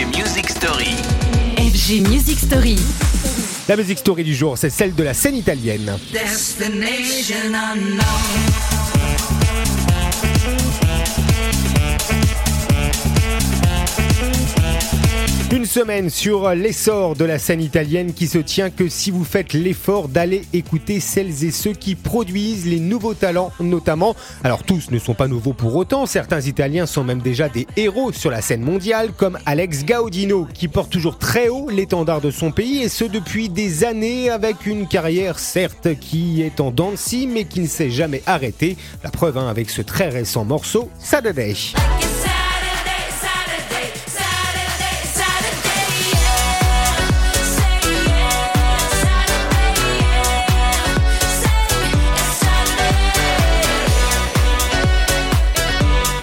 FG Music Story. FG Music Story. La musique story du jour, c'est celle de la scène italienne. Destination unknown. Une semaine sur l'essor de la scène italienne qui se tient que si vous faites l'effort d'aller écouter celles et ceux qui produisent les nouveaux talents notamment. Alors tous ne sont pas nouveaux pour autant, certains Italiens sont même déjà des héros sur la scène mondiale comme Alex Gaudino qui porte toujours très haut l'étendard de son pays et ce depuis des années avec une carrière certes qui est en scie, mais qui ne s'est jamais arrêtée. La preuve hein, avec ce très récent morceau Saturday,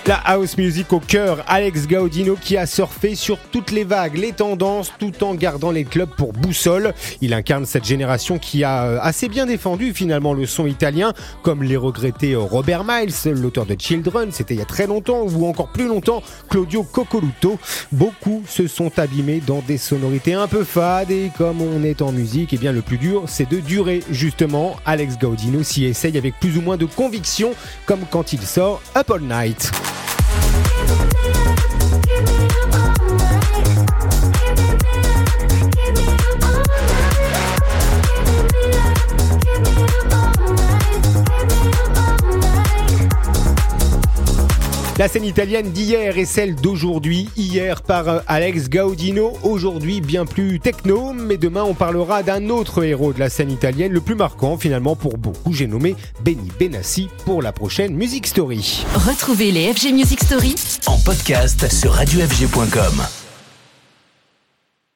La house music au cœur, Alex Gaudino qui a surfé sur toutes les vagues, les tendances, tout en gardant les clubs pour boussole. Il incarne cette génération qui a euh, assez bien défendu finalement le son italien, comme les regrettés euh, Robert Miles, l'auteur de Children, c'était il y a très longtemps, ou encore plus longtemps Claudio Coccoluto. Beaucoup se sont abîmés dans des sonorités un peu fades et comme on est en musique, eh bien le plus dur c'est de durer justement. Alex Gaudino s'y essaye avec plus ou moins de conviction, comme quand il sort Up All Night. La scène italienne d'hier et celle d'aujourd'hui. Hier par euh, Alex Gaudino, aujourd'hui bien plus techno, mais demain on parlera d'un autre héros de la scène italienne, le plus marquant finalement pour beaucoup. J'ai nommé Benny Benassi pour la prochaine Music Story. Retrouvez les FG Music Story En podcast sur radiofg.com.